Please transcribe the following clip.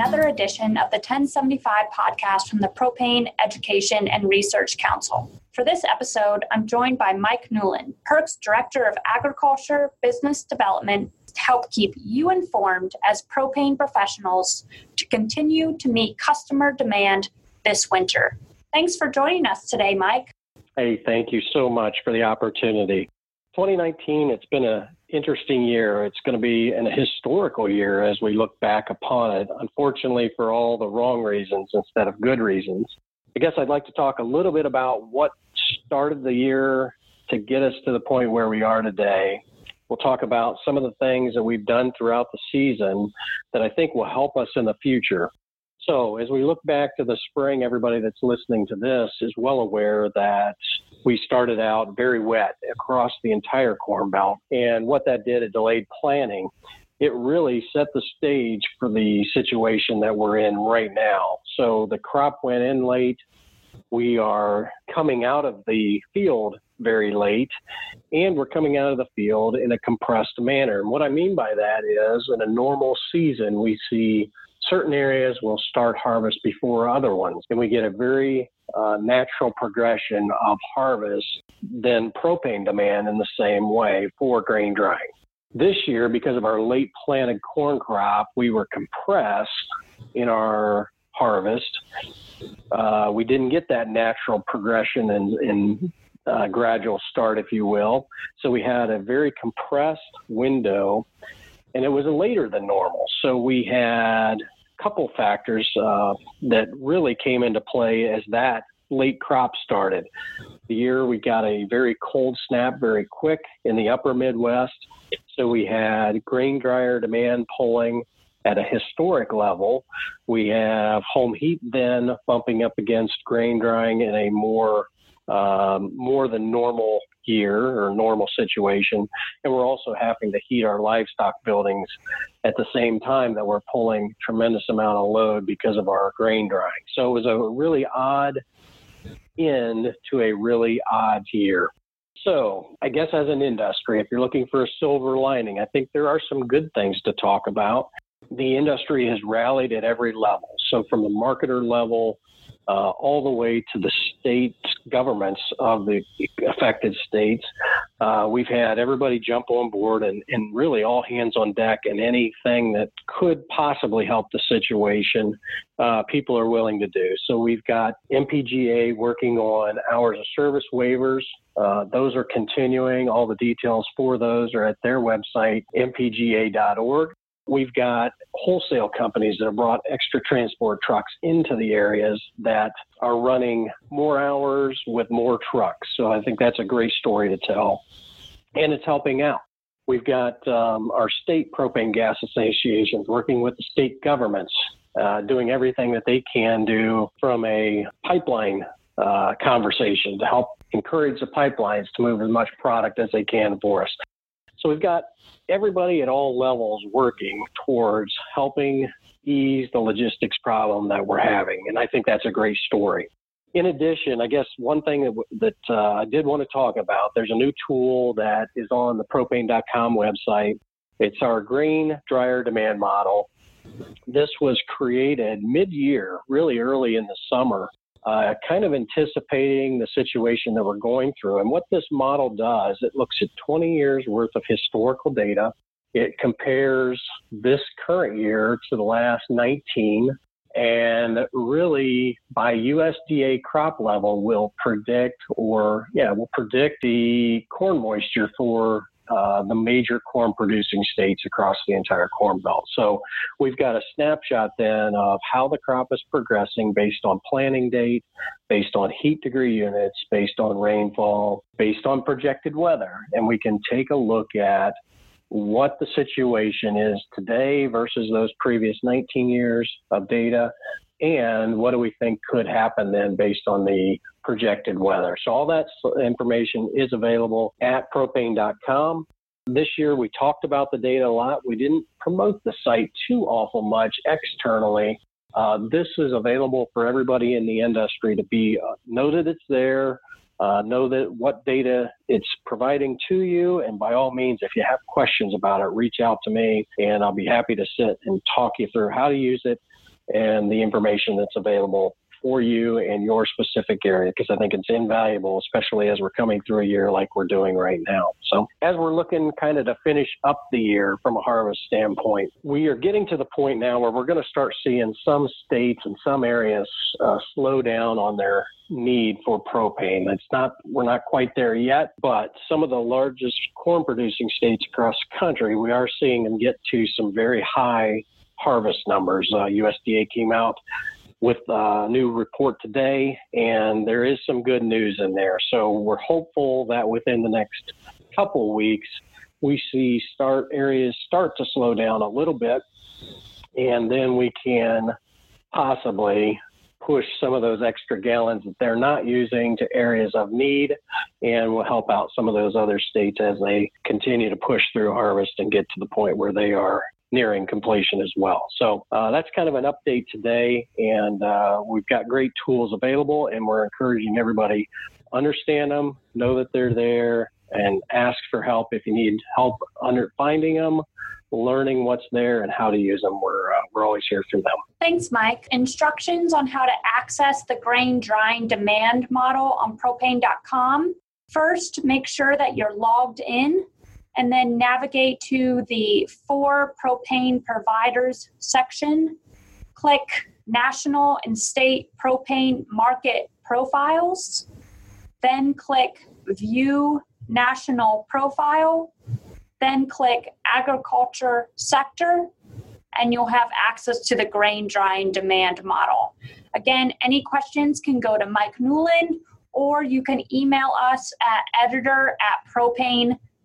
another edition of the 1075 podcast from the Propane Education and Research Council. For this episode, I'm joined by Mike Newland, PERC's Director of Agriculture Business Development, to help keep you informed as propane professionals to continue to meet customer demand this winter. Thanks for joining us today, Mike. Hey, thank you so much for the opportunity. 2019, it's been a interesting year. It's going to be an historical year as we look back upon it, unfortunately, for all the wrong reasons instead of good reasons. I guess I'd like to talk a little bit about what started the year to get us to the point where we are today. We'll talk about some of the things that we've done throughout the season that I think will help us in the future. So, as we look back to the spring, everybody that's listening to this is well aware that we started out very wet across the entire Corn Belt. And what that did, it delayed planning. It really set the stage for the situation that we're in right now. So the crop went in late. We are coming out of the field very late, and we're coming out of the field in a compressed manner. And what I mean by that is, in a normal season, we see certain areas will start harvest before other ones, and we get a very uh, natural progression of harvest than propane demand in the same way for grain drying. This year, because of our late planted corn crop, we were compressed in our harvest. Uh, we didn't get that natural progression and, uh, gradual start, if you will. So we had a very compressed window, and it was later than normal. So we had couple factors uh, that really came into play as that late crop started. The year we got a very cold snap very quick in the upper Midwest. So we had grain dryer demand pulling at a historic level. We have home heat then bumping up against grain drying in a more um, more than normal year or normal situation. And we're also having to heat our livestock buildings at the same time that we're pulling tremendous amount of load because of our grain drying. So it was a really odd end to a really odd year. So, I guess as an industry, if you're looking for a silver lining, I think there are some good things to talk about. The industry has rallied at every level. So, from the marketer level uh, all the way to the state governments of the affected states. Uh, we've had everybody jump on board and, and really all hands on deck, and anything that could possibly help the situation, uh, people are willing to do. So we've got NPGA working on hours of service waivers. Uh, those are continuing. All the details for those are at their website, npga.org. We've got wholesale companies that have brought extra transport trucks into the areas that are running more hours with more trucks. So I think that's a great story to tell. And it's helping out. We've got um, our state propane gas associations working with the state governments, uh, doing everything that they can do from a pipeline uh, conversation to help encourage the pipelines to move as much product as they can for us. So we've got everybody at all levels working towards helping ease the logistics problem that we're having. And I think that's a great story. In addition, I guess one thing that, that uh, I did want to talk about, there's a new tool that is on the propane.com website. It's our grain dryer demand model. This was created mid year, really early in the summer, uh, kind of anticipating the situation that we're going through. And what this model does, it looks at 20 years worth of historical data. It compares this current year to the last 19 and really by USDA crop level will predict or yeah, will predict the corn moisture for uh, the major corn producing states across the entire corn belt. So we've got a snapshot then of how the crop is progressing based on planting date, based on heat degree units, based on rainfall, based on projected weather. And we can take a look at what the situation is today versus those previous 19 years of data and what do we think could happen then based on the projected weather. So all that information is available at propane.com. This year we talked about the data a lot. We didn't promote the site too awful much externally. Uh, this is available for everybody in the industry to be uh, know that it's there, uh, know that what data it's providing to you, and by all means, if you have questions about it, reach out to me, and I'll be happy to sit and talk you through how to use it, and the information that's available for you and your specific area because I think it's invaluable, especially as we're coming through a year like we're doing right now. So, as we're looking kind of to finish up the year from a harvest standpoint, we are getting to the point now where we're going to start seeing some states and some areas uh, slow down on their need for propane. It's not we're not quite there yet, but some of the largest corn producing states across the country, we are seeing them get to some very high harvest numbers. Uh, USDA came out with a new report today, and there is some good news in there. So we're hopeful that within the next couple weeks, we see start areas start to slow down a little bit, and then we can possibly push some of those extra gallons that they're not using to areas of need and will help out some of those other states as they continue to push through harvest and get to the point where they are nearing completion as well. So uh, that's kind of an update today, and uh, we've got great tools available, and we're encouraging everybody understand them, know that they're there, and ask for help if you need help under finding them. Learning what's there and how to use them, we're uh, we're always here for them. Thanks, Mike. Instructions on how to access the grain drying demand model on propane.com. First, make sure that you're logged in and then navigate to the for propane providers section. Click national and state propane market profiles. Then click view national profile. Then click agriculture sector and you'll have access to the grain drying demand model. Again, any questions can go to Mike Newland or you can email us at editor at propane.com.